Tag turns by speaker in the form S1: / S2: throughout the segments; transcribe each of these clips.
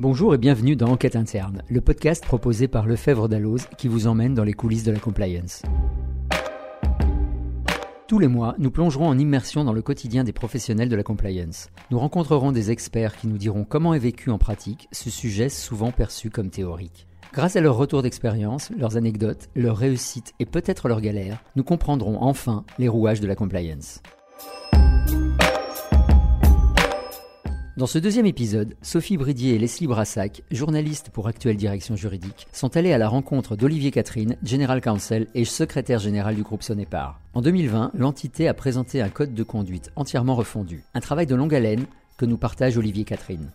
S1: Bonjour et bienvenue dans Enquête interne, le podcast proposé par Lefebvre Dalloz qui vous emmène dans les coulisses de la compliance. Tous les mois, nous plongerons en immersion dans le quotidien des professionnels de la compliance. Nous rencontrerons des experts qui nous diront comment est vécu en pratique ce sujet souvent perçu comme théorique. Grâce à leur retour d'expérience, leurs anecdotes, leurs réussites et peut-être leurs galères, nous comprendrons enfin les rouages de la compliance. Dans ce deuxième épisode, Sophie Bridier et Leslie Brassac, journalistes pour Actuelle Direction Juridique, sont allées à la rencontre d'Olivier Catherine, General Counsel et secrétaire général du groupe Sonépar. En 2020, l'entité a présenté un code de conduite entièrement refondu, un travail de longue haleine que nous partage Olivier Catherine.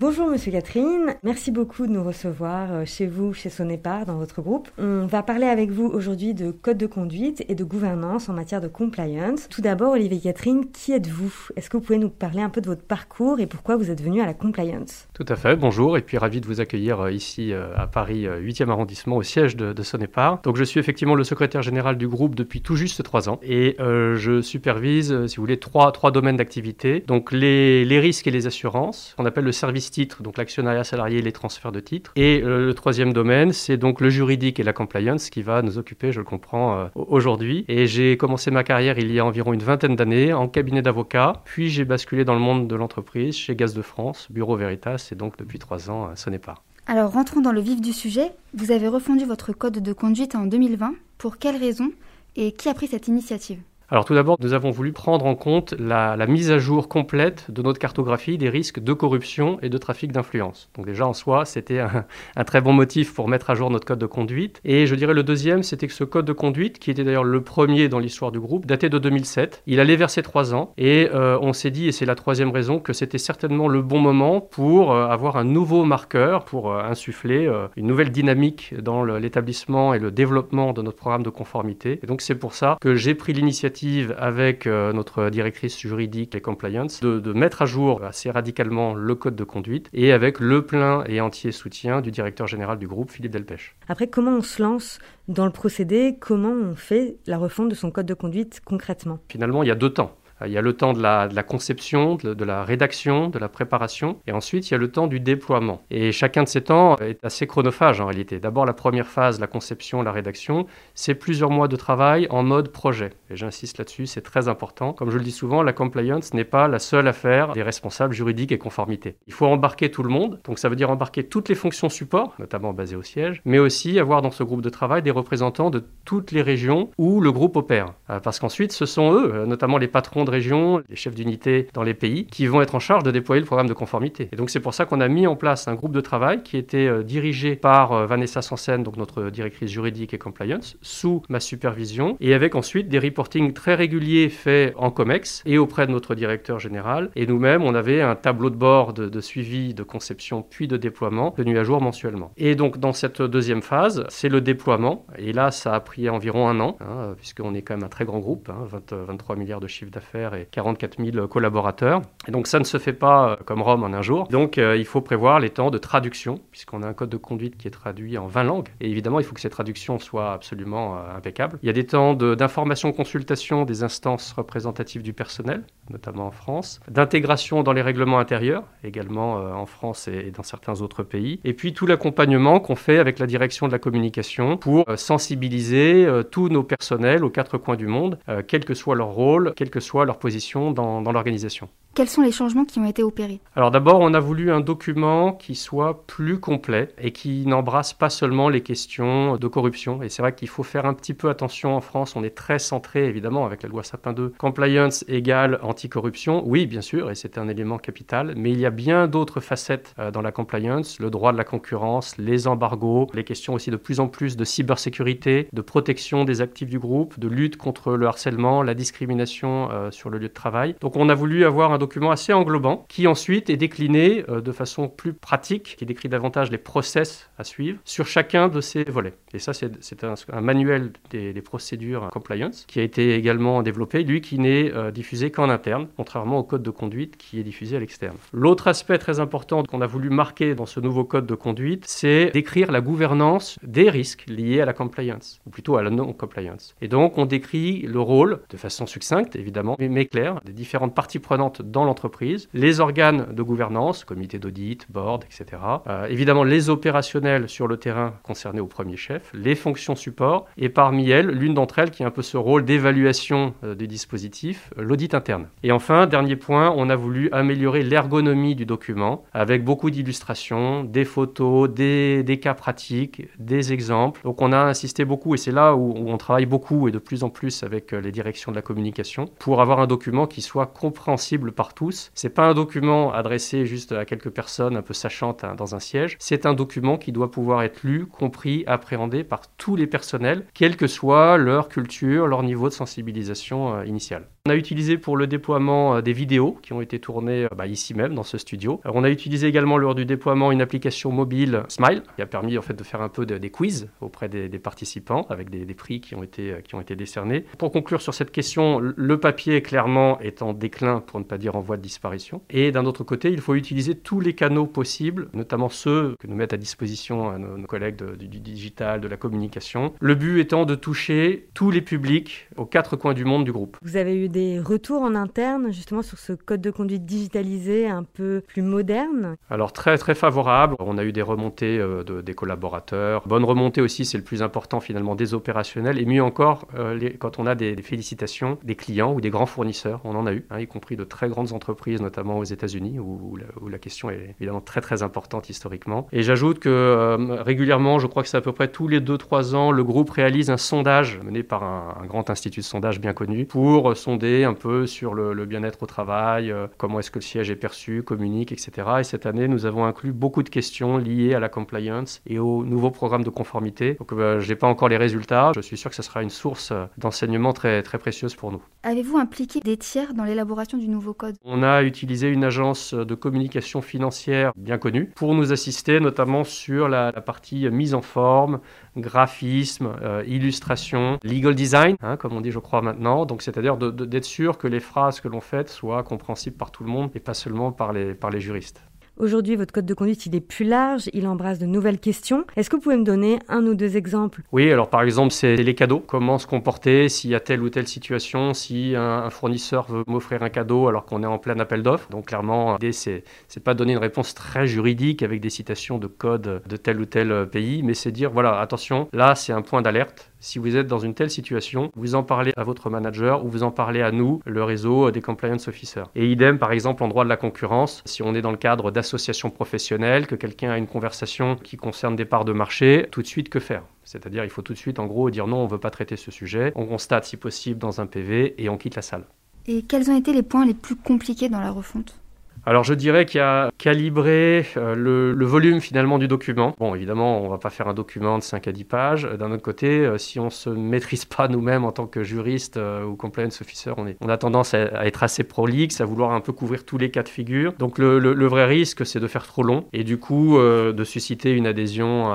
S2: Bonjour Monsieur Catherine, merci beaucoup de nous recevoir euh, chez vous, chez Sonépar, dans votre groupe. On va parler avec vous aujourd'hui de code de conduite et de gouvernance en matière de compliance. Tout d'abord, Olivier Catherine, qui êtes-vous? Est-ce que vous pouvez nous parler un peu de votre parcours et pourquoi vous êtes venu à la compliance?
S3: Tout à fait, bonjour et puis ravi de vous accueillir euh, ici euh, à Paris 8e arrondissement au siège de, de Sonépar. Donc je suis effectivement le secrétaire général du groupe depuis tout juste trois ans et je supervise, si vous voulez, trois, trois domaines d'activité. Donc les, les risques et les assurances, on appelle le service titres, donc l'actionnariat salarié et les transferts de titres. Et euh, le troisième domaine, c'est donc le juridique et la compliance qui va nous occuper, je le comprends, euh, aujourd'hui. Et j'ai commencé ma carrière il y a environ une vingtaine d'années en cabinet d'avocat, puis j'ai basculé dans le monde de l'entreprise chez Gaz de France, Bureau Veritas, et donc depuis trois ans, ce n'est pas.
S4: Alors rentrons dans le vif du sujet. Vous avez refondu votre code de conduite en 2020. Pour quelles raisons et qui a pris cette initiative?
S3: Alors tout d'abord, nous avons voulu prendre en compte la, mise à jour complète de notre cartographie des risques de corruption et de trafic d'influence. Donc déjà en soi, c'était un, très bon motif pour mettre à jour notre code de conduite. Et je dirais le deuxième, c'était que ce code de conduite, qui était d'ailleurs le premier dans l'histoire du groupe, datait de 2007. Il allait vers ses trois ans et euh, on s'est dit, et c'est la troisième raison, que c'était certainement le bon moment pour euh, avoir un nouveau marqueur, pour euh, insuffler une nouvelle dynamique dans l'établissement et le développement de notre programme de conformité. Et donc c'est pour ça que j'ai pris l'initiative avec euh, notre directrice juridique et compliance de, mettre à jour assez radicalement le code de conduite et avec le plein et entier soutien du directeur général du groupe, Philippe Delpech.
S2: Après, comment on se lance dans le procédé? Comment on fait la refonte de son code de conduite concrètement?
S3: Finalement, il y a deux temps. Euh, il y a le temps de la, conception, de, la rédaction, de la préparation, et ensuite il y a le temps du déploiement. Et chacun de ces temps est assez chronophage en réalité. D'abord la première phase, la conception, la rédaction, c'est plusieurs mois de travail en mode projet. Et j'insiste là-dessus, c'est très important. Comme je le dis souvent, la compliance n'est pas la seule affaire des responsables juridiques et conformité. Il faut embarquer tout le monde, donc ça veut dire embarquer toutes les fonctions support, notamment basées au siège, mais aussi avoir dans ce groupe de travail des représentants de toutes les régions où le groupe opère. Euh, parce qu'ensuite, ce sont eux, euh, notamment les patrons de régions, les chefs d'unité dans les pays, qui vont être en charge de déployer le programme de conformité. Et donc c'est pour ça qu'on a mis en place un groupe de travail qui était euh, dirigé par euh, Vanessa Sansen, donc notre directrice juridique et compliance, sous ma supervision, et avec ensuite des reportings très réguliers faits en COMEX et auprès de notre directeur général. Et nous-mêmes, on avait un tableau de bord de, suivi, de conception, puis de déploiement, tenu à jour mensuellement. Et donc dans cette deuxième phase, c'est le déploiement. Et là, ça a pris environ un an, hein, puisqu'on est quand même un très grand groupe, hein, 23 milliards de chiffre d'affaires 44 000 collaborateurs. Et donc ça ne se fait pas euh, comme Rome en un jour. Donc euh, il faut prévoir les temps de traduction, puisqu'on a un code de conduite qui est traduit en 20 langues. Et évidemment, il faut que ces traductions soient absolument euh, impeccables. Il y a des temps d'information, consultation des instances représentatives du personnel, notamment en France, d'intégration dans les règlements intérieurs, également en France et dans certains autres pays. Et puis tout l'accompagnement qu'on fait avec la direction de la communication pour sensibiliser tous nos personnels aux quatre coins du monde, quel que soit leur rôle, quel que soit leur position dans, l'organisation.
S4: Quels sont les changements qui ont été opérés?
S3: Alors d'abord, on a voulu un document qui soit plus complet et qui n'embrasse pas seulement les questions de corruption. Et c'est vrai qu'il faut faire un petit peu attention en France. On est très centré, évidemment, avec la loi Sapin 2. Compliance égale anticorruption. Oui, bien sûr, et c'est un élément capital. Mais il y a bien d'autres facettes euh, dans la compliance. Le droit de la concurrence, les embargos, les questions aussi de plus en plus de cybersécurité, de protection des actifs du groupe, de lutte contre le harcèlement, la discrimination euh, sur le lieu de travail. Donc on a voulu avoir un document assez englobant qui ensuite est décliné euh, de façon plus pratique, qui décrit davantage les process à suivre sur chacun de ces volets. Et ça, c'est un, un, manuel des, procédures compliance qui a été également développé, lui qui n'est euh, diffusé qu'en interne, contrairement au code de conduite qui est diffusé à l'externe. L'autre aspect très important qu'on a voulu marquer dans ce nouveau code de conduite, c'est d'écrire la gouvernance des risques liés à la compliance, ou plutôt à la non-compliance. Et donc, on décrit le rôle, de façon succincte évidemment, mais claire, des différentes parties prenantes dans l'entreprise, les organes de gouvernance, comité d'audit, board, etc. Euh, évidemment, les opérationnels sur le terrain concernés au premier chef, les fonctions support, et parmi elles, l'une d'entre elles qui a un peu ce rôle d'évaluation euh, des dispositifs, euh, l'audit interne. Et enfin, dernier point, on a voulu améliorer l'ergonomie du document avec beaucoup d'illustrations, des photos, des, cas pratiques, des exemples. Donc on a insisté beaucoup, et c'est là où, où on travaille beaucoup et de plus en plus avec les directions de la communication, pour avoir un document qui soit compréhensible par tous. C'est pas un document adressé juste à quelques personnes un peu sachantes hein, dans un siège. C'est un document qui doit pouvoir être lu, compris, appréhendé par tous les personnels, quelle que soit leur culture, leur niveau de sensibilisation euh, initiale. On a utilisé pour le déploiement euh, des vidéos qui ont été tournées euh, bah, ici même dans ce studio. on a utilisé également lors du déploiement une application mobile Smile qui a permis en fait de faire un peu des quiz auprès des, participants avec des, prix qui ont, été, qui ont été décernés. Pour conclure sur cette question, le papier clairement est en déclin pour ne pas dire en voie de disparition. Et d'un autre côté, il faut utiliser tous les canaux possibles, notamment ceux que nous mettent à disposition nos, collègues du, du digital, de la communication. Le but étant de toucher tous les publics aux quatre coins du monde du groupe.
S2: Vous avez eu des retours en interne justement sur ce code de conduite digitalisé un peu plus moderne?
S3: Alors très très favorable. On a eu des remontées euh, de, des collaborateurs. Bonne remontée aussi, c'est le plus important finalement des opérationnels. Et mieux encore, euh, les, quand on a des, félicitations des clients ou des grands fournisseurs, on en a eu, hein, y compris de très grandes entreprises, notamment aux États-Unis, où, la question est évidemment très très importante historiquement. Et j'ajoute que euh, régulièrement, je crois que c'est à peu près tous les 2-3 ans, le groupe réalise un sondage mené par un, un grand institut de sondage bien connu pour sonder un peu sur le, bien-être au travail, euh, comment est-ce que le siège est perçu, communique, etc. Et cette année, nous avons inclus beaucoup de questions liées à la compliance et au nouveau programme de conformité. Donc, euh, je n'ai pas encore les résultats. Je suis sûr que ce sera une source d'enseignement très, très précieuse pour nous.
S4: Avez-vous impliqué des tiers dans l'élaboration du nouveau code
S3: On a utilisé une agence de communication financière bien connue pour nous assister notamment sur la, partie mise en forme, graphisme, euh, illustration, legal design, hein, comme on dit je crois maintenant. Donc c'est-à-dire d'être sûr que les phrases que l'on fait soient compréhensibles par tout le monde et pas seulement par les, par les juristes.
S2: Aujourd'hui, votre code de conduite, il est plus large, il embrasse de nouvelles questions. Est-ce que vous pouvez me donner un ou deux exemples?
S3: Oui, alors par exemple, c'est les cadeaux. Comment se comporter s'il y a telle ou telle situation, si un, fournisseur veut m'offrir un cadeau alors qu'on est en plein appel d'offres? Donc clairement, l'idée, c'est, c'est pas donner une réponse très juridique avec des citations de code de tel ou tel pays, mais c'est dire, voilà, attention, là, c'est un point d'alerte si vous êtes dans une telle situation, vous en parlez à votre manager ou vous en parlez à nous, le réseau des compliance officers. Et idem, par exemple, en droit de la concurrence, si on est dans le cadre d'associations professionnelles, que quelqu'un a une conversation qui concerne des parts de marché, tout de suite, que faire? C'est-à-dire, il faut tout de suite, en gros, dire non, on ne veut pas traiter ce sujet, on constate si possible dans un PV et on quitte la salle.
S4: Et quels ont été les points les plus compliqués dans la refonte?
S3: Alors je dirais qu'il y a calibré euh, le, volume finalement du document. Bon évidemment on va pas faire un document de 5 à 10 pages. D'un autre côté, euh, si on se maîtrise pas nous-mêmes en tant que juriste euh, ou compliance officer, on, a tendance à, être assez prolixe, à vouloir un peu couvrir tous les cas de figure. Donc le, le vrai risque c'est de faire trop long et du coup de susciter une adhésion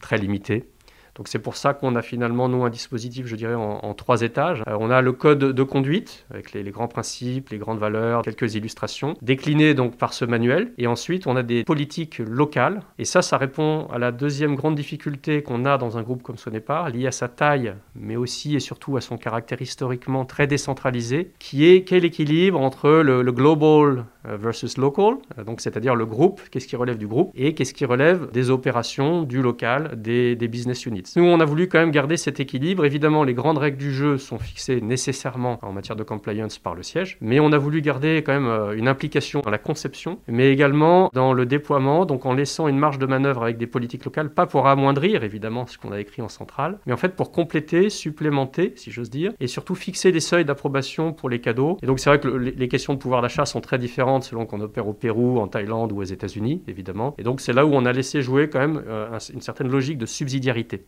S3: très limitée. Donc c'est pour ça qu'on a finalement, nous, un dispositif, je dirais, en, trois étages. Euh, on a le code de conduite, avec les, grands principes, les grandes valeurs, quelques illustrations, déclinées donc par ce manuel. Et ensuite, on a des politiques locales. Et ça, ça répond à la deuxième grande difficulté qu'on a dans un groupe comme Sonépar, liée à sa taille, mais aussi et surtout à son caractère historiquement très décentralisé, qui est quel équilibre entre le, global euh, versus local, euh, donc c'est-à-dire le groupe, qu'est-ce qui relève du groupe, et qu'est-ce qui relève des opérations, du local, des business units. Nous, on a voulu quand même garder cet équilibre. Évidemment, les grandes règles du jeu sont fixées nécessairement en matière de compliance par le siège, mais on a voulu garder quand même euh, une implication dans la conception, mais également dans le déploiement, donc en laissant une marge de manœuvre avec des politiques locales, pas pour amoindrir évidemment ce qu'on a écrit en centrale, mais en fait pour compléter, supplémenter, si j'ose dire, et surtout fixer des seuils d'approbation pour les cadeaux. Et donc c'est vrai que les questions de pouvoir d'achat sont très différentes selon qu'on opère au Pérou, en Thaïlande ou aux États-Unis, évidemment. Et donc c'est là où on a laissé jouer quand même euh, une certaine logique de subsidiarité.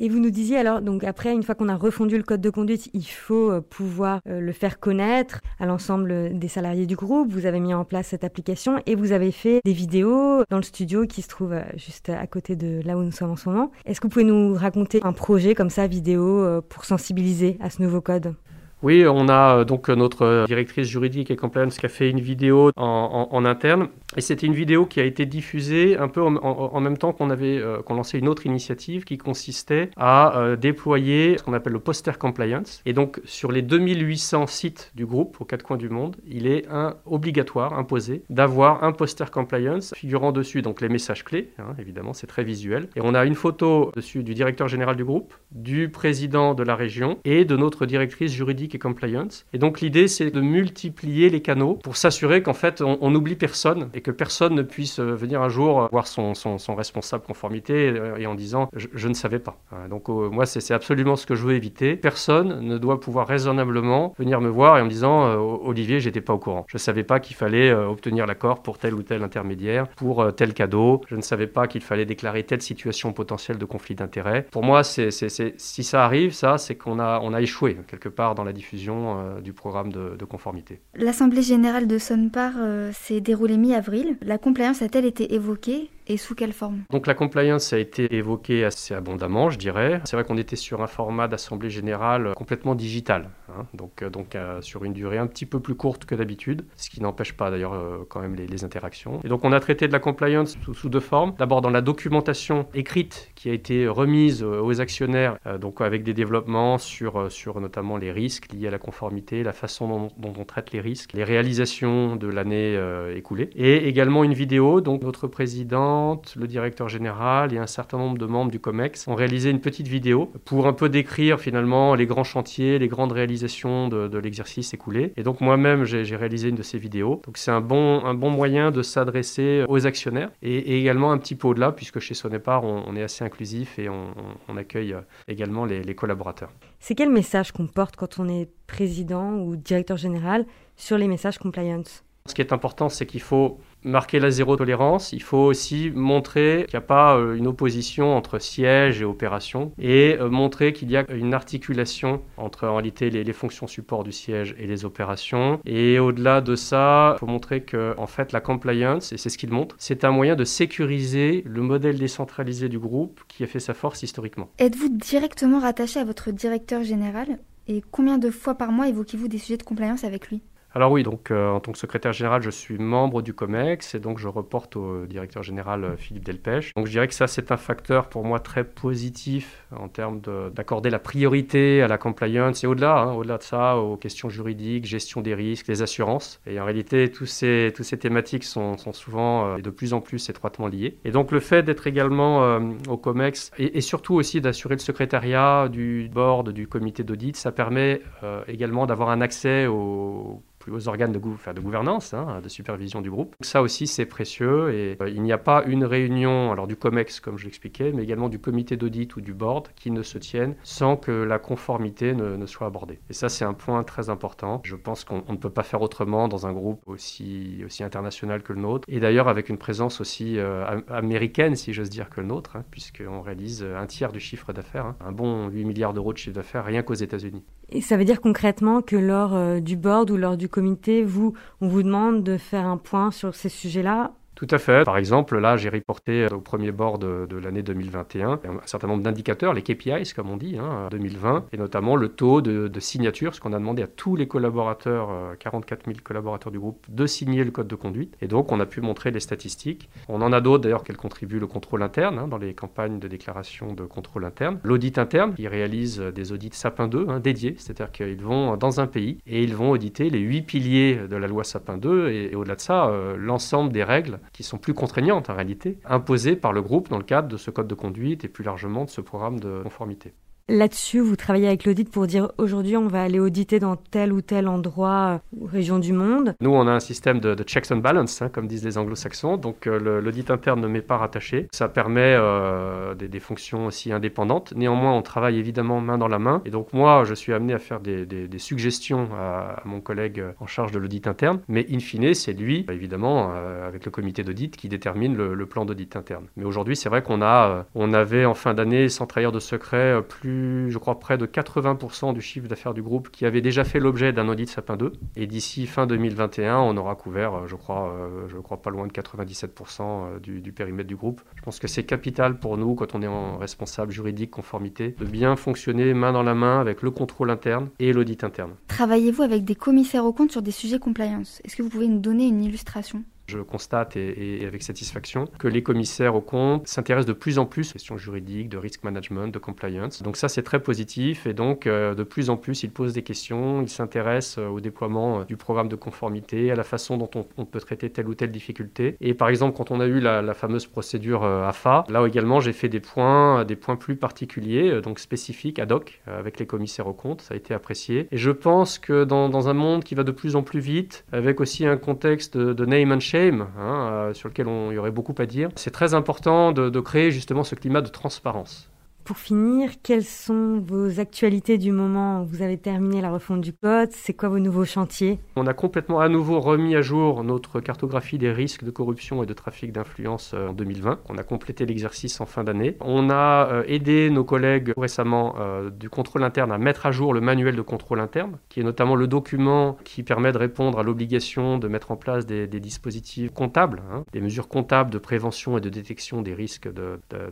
S2: Et vous nous disiez alors, donc après, une fois qu'on a refondu le code de conduite, il faut euh, pouvoir euh, le faire connaître à l'ensemble des salariés du groupe. Vous avez mis en place cette application et vous avez fait des vidéos dans le studio qui se trouve euh, juste à côté de là où nous sommes en ce moment. Est-ce que vous pouvez nous raconter un projet comme ça, vidéo, pour sensibiliser à ce nouveau code?
S3: Oui, on a donc notre directrice juridique et compliance qui a fait une vidéo en interne et c'était une vidéo qui a été diffusée un peu en, même temps qu'on avait euh, qu'on lançait une autre initiative qui consistait à euh, déployer ce qu'on appelle le poster compliance. Et donc sur les 2800 sites du groupe aux quatre coins du monde, il est obligatoire, imposé, d'avoir un poster compliance figurant dessus donc les messages clés. Hein, évidemment, c'est très visuel. Et on a une photo dessus du directeur général du groupe, du président de la région et de notre directrice juridique et compliance. Et donc l'idée, c'est de multiplier les canaux pour s'assurer qu'en fait on n'oublie personne et personne ne puisse euh, venir un jour euh, voir son, responsable conformité euh, et en disant je, ne savais pas. Donc moi c'est absolument ce que je veux éviter. Personne ne doit pouvoir raisonnablement venir me voir et en disant Olivier j'étais pas au courant. Je savais pas qu'il fallait obtenir l'accord pour tel ou tel intermédiaire, pour tel cadeau. Je ne savais pas qu'il fallait déclarer telle situation potentielle de conflit d'intérêts. Pour moi c'est si ça arrive ça c'est qu'on a, on a échoué quelque part dans la diffusion du programme de, de conformité.
S4: L'Assemblée générale de Sonpar s'est déroulée mi-avril la compliance a-t-elle été évoquée? Et sous quelle forme?
S3: Donc la compliance a été évoquée assez abondamment, je dirais. C'est vrai qu'on était sur un format d'assemblée générale complètement digital, hein. donc, euh, donc euh, sur une durée un petit peu plus courte que d'habitude, ce qui n'empêche pas d'ailleurs euh, quand même les, interactions. Et donc on a traité de la compliance sous, deux formes. D'abord dans la documentation écrite qui a été remise aux actionnaires, donc avec des développements sur, sur notamment les risques liés à la conformité, la façon dont, on traite les risques, les réalisations de l'année écoulée, et également une vidéo. Donc notre président le directeur général et un certain nombre de membres du COMEX ont réalisé une petite vidéo pour un peu décrire finalement les grands chantiers, les grandes réalisations de, l'exercice écoulé. Et donc moi-même, j'ai réalisé une de ces vidéos. Donc c'est un bon, un bon moyen de s'adresser aux actionnaires et, également un petit peu au-delà, puisque chez Sonepar, on, on est assez inclusif et on, accueille également les, les collaborateurs.
S2: C'est quel message qu'on porte quand on est président ou directeur général sur les messages compliance?
S3: Ce qui est important, c'est qu'il faut marquer la zéro tolérance. Il faut aussi montrer qu'il n'y a pas euh, une opposition entre siège et opération et euh, montrer qu'il y a une articulation entre en réalité les, fonctions support du siège et les opérations. Et au-delà de ça, il faut montrer que en fait la compliance, et c'est ce qu'il montre, c'est un moyen de sécuriser le modèle décentralisé du groupe qui a fait sa force historiquement.
S4: Êtes-vous directement rattaché à votre directeur général? Et combien de fois par mois évoquez-vous des sujets de compliance avec lui?
S3: Alors oui, donc euh, en tant que secrétaire général, je suis membre du COMEX et donc je reporte au directeur général euh, Philippe Delpech. Donc je dirais que ça c'est un facteur pour moi très positif en termes d'accorder la priorité à la compliance et au-delà, hein, au-delà de ça, aux questions juridiques, gestion des risques, les assurances. Et en réalité, tous ces, tous ces thématiques sont, sont souvent euh, et de plus en plus étroitement liées. Et donc le fait d'être également au COMEX et, et surtout aussi d'assurer le secrétariat du board, du comité d'audit, ça permet également d'avoir un accès aux aux organes de, gouvernance, hein, de supervision du groupe. ça aussi, c'est précieux et euh, il n'y a pas une réunion alors du COMEX, comme je l'expliquais, mais également du comité d'audit ou du board qui ne se tienne sans que la conformité ne, soit abordée. Et ça, c'est un point très important. Je pense qu'on ne peut pas faire autrement dans un groupe aussi, international que le nôtre et d'ailleurs avec une présence aussi euh, américaine, si j'ose dire, que le nôtre, hein, puisqu'on réalise un tiers du chiffre d'affaires, hein, un bon 8 milliards d'euros de chiffre d'affaires rien qu'aux États-Unis.
S2: Et ça veut dire concrètement que lors euh, du board ou lors du comité, vous, on vous demande de faire un point sur ces sujets-là
S3: tout à fait. Par exemple, là, j'ai reporté euh, au premier board de, l'année 2021 un certain nombre d'indicateurs, les KPIs, comme on dit, hein, 2020, et notamment le taux de, signature, ce qu'on a demandé à tous les collaborateurs, 44 euh, 000 collaborateurs du groupe, de signer le code de conduite. Et donc, on a pu montrer les statistiques. On en a d'autres, d'ailleurs, qu'elles contribuent le contrôle interne, hein, dans les campagnes de déclaration de contrôle interne. L'audit interne, qui réalise des audits Sapin 2 hein, dédiés, c'est-à-dire qu'ils vont dans un pays et ils vont auditer les huit piliers de la loi Sapin 2 et, au-delà de ça, euh, l'ensemble des règles qui sont plus contraignantes en réalité, imposées par le groupe dans le cadre de ce code de conduite et plus largement de ce programme de conformité.
S2: Là-dessus, vous travaillez avec l'audit pour dire aujourd'hui on va aller auditer dans tel ou tel endroit ou région du monde.
S3: Nous, on a un système de, checks and balance, hein, comme disent les anglo-saxons, donc euh, l'audit interne ne m'est pas rattaché. Ça permet euh, des, fonctions aussi indépendantes. Néanmoins, on travaille évidemment main dans la main. Et donc moi, je suis amené à faire des, suggestions à, mon collègue en charge de l'audit interne. Mais in fine, c'est lui, évidemment, euh, avec le comité d'audit, qui détermine le, plan d'audit interne. Mais aujourd'hui, c'est vrai qu'on a, avait en fin d'année, sans trahir de secret, plus, je crois, près de 80% du chiffre d'affaires du groupe qui avait déjà fait l'objet d'un audit Sapin 2. Et d'ici fin 2021, on aura couvert, je crois, je crois pas loin de 97% du, du périmètre du groupe. Je pense que c'est capital pour nous, quand on est en responsable juridique, conformité, de bien fonctionner main dans la main avec le contrôle interne et l'audit interne.
S4: Travaillez-vous avec des commissaires aux comptes sur des sujets compliance? Est-ce que vous pouvez nous donner une illustration?
S3: Je constate et, avec satisfaction que les commissaires au compte s'intéressent de plus en plus aux questions juridiques, de risk management, de compliance. Donc ça, c'est très positif et donc euh, de plus en plus, ils posent des questions, ils s'intéressent euh, au déploiement euh, du programme de conformité, à la façon dont on, peut traiter telle ou telle difficulté. Et par exemple, quand on a eu la, fameuse procédure AFA, là également, j'ai fait des points, des points plus particuliers, donc spécifiques, ad hoc, avec les commissaires au compte. Ça a été apprécié. Et je pense que dans, un monde qui va de plus en plus vite, avec aussi un contexte de, de name and Hein, euh, sur lequel on y aurait beaucoup à dire. C'est très important de créer justement ce climat de transparence.
S2: Pour finir, quelles sont vos actualités du moment Vous avez terminé la refonte du code, c'est quoi vos nouveaux chantiers?
S3: On a complètement à nouveau remis à jour notre cartographie des risques de corruption et de trafic d'influence euh, en 2020. On a complété l'exercice en fin d'année. On a euh, aidé nos collègues récemment euh, du contrôle interne à mettre à jour le manuel de contrôle interne, qui est notamment le document qui permet de répondre à l'obligation de mettre en place des, dispositifs comptables, hein, des mesures comptables de prévention et de détection des risques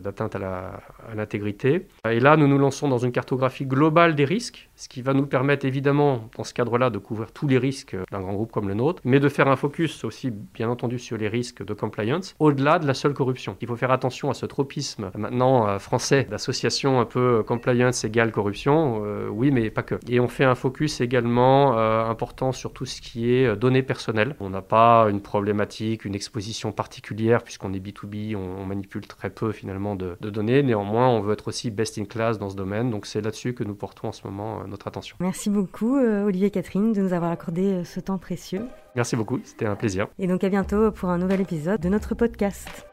S3: d'atteinte à l'intégrité et là, nous nous lançons dans une cartographie globale des risques, ce qui va nous permettre évidemment, dans ce cadre-là, de couvrir tous les risques d'un grand groupe comme le nôtre, mais de faire un focus aussi, bien entendu, sur les risques de compliance, au-delà de la seule corruption. Il faut faire attention à ce tropisme maintenant euh, français d'association un peu euh, compliance égale corruption, euh, oui, mais pas que. Et on fait un focus également important sur tout ce qui est données personnelles. On n'a pas une problématique, une exposition particulière, puisqu'on est B2B, on, manipule très peu finalement de, de données. Néanmoins, on veut être aussi best in class dans ce domaine. Donc c'est là-dessus que nous portons en ce moment euh, notre attention.
S2: Merci beaucoup euh, Olivier Catherine de nous avoir accordé euh, ce temps précieux.
S3: Merci beaucoup, c'était un plaisir.
S2: Et donc à bientôt pour un nouvel épisode de notre podcast.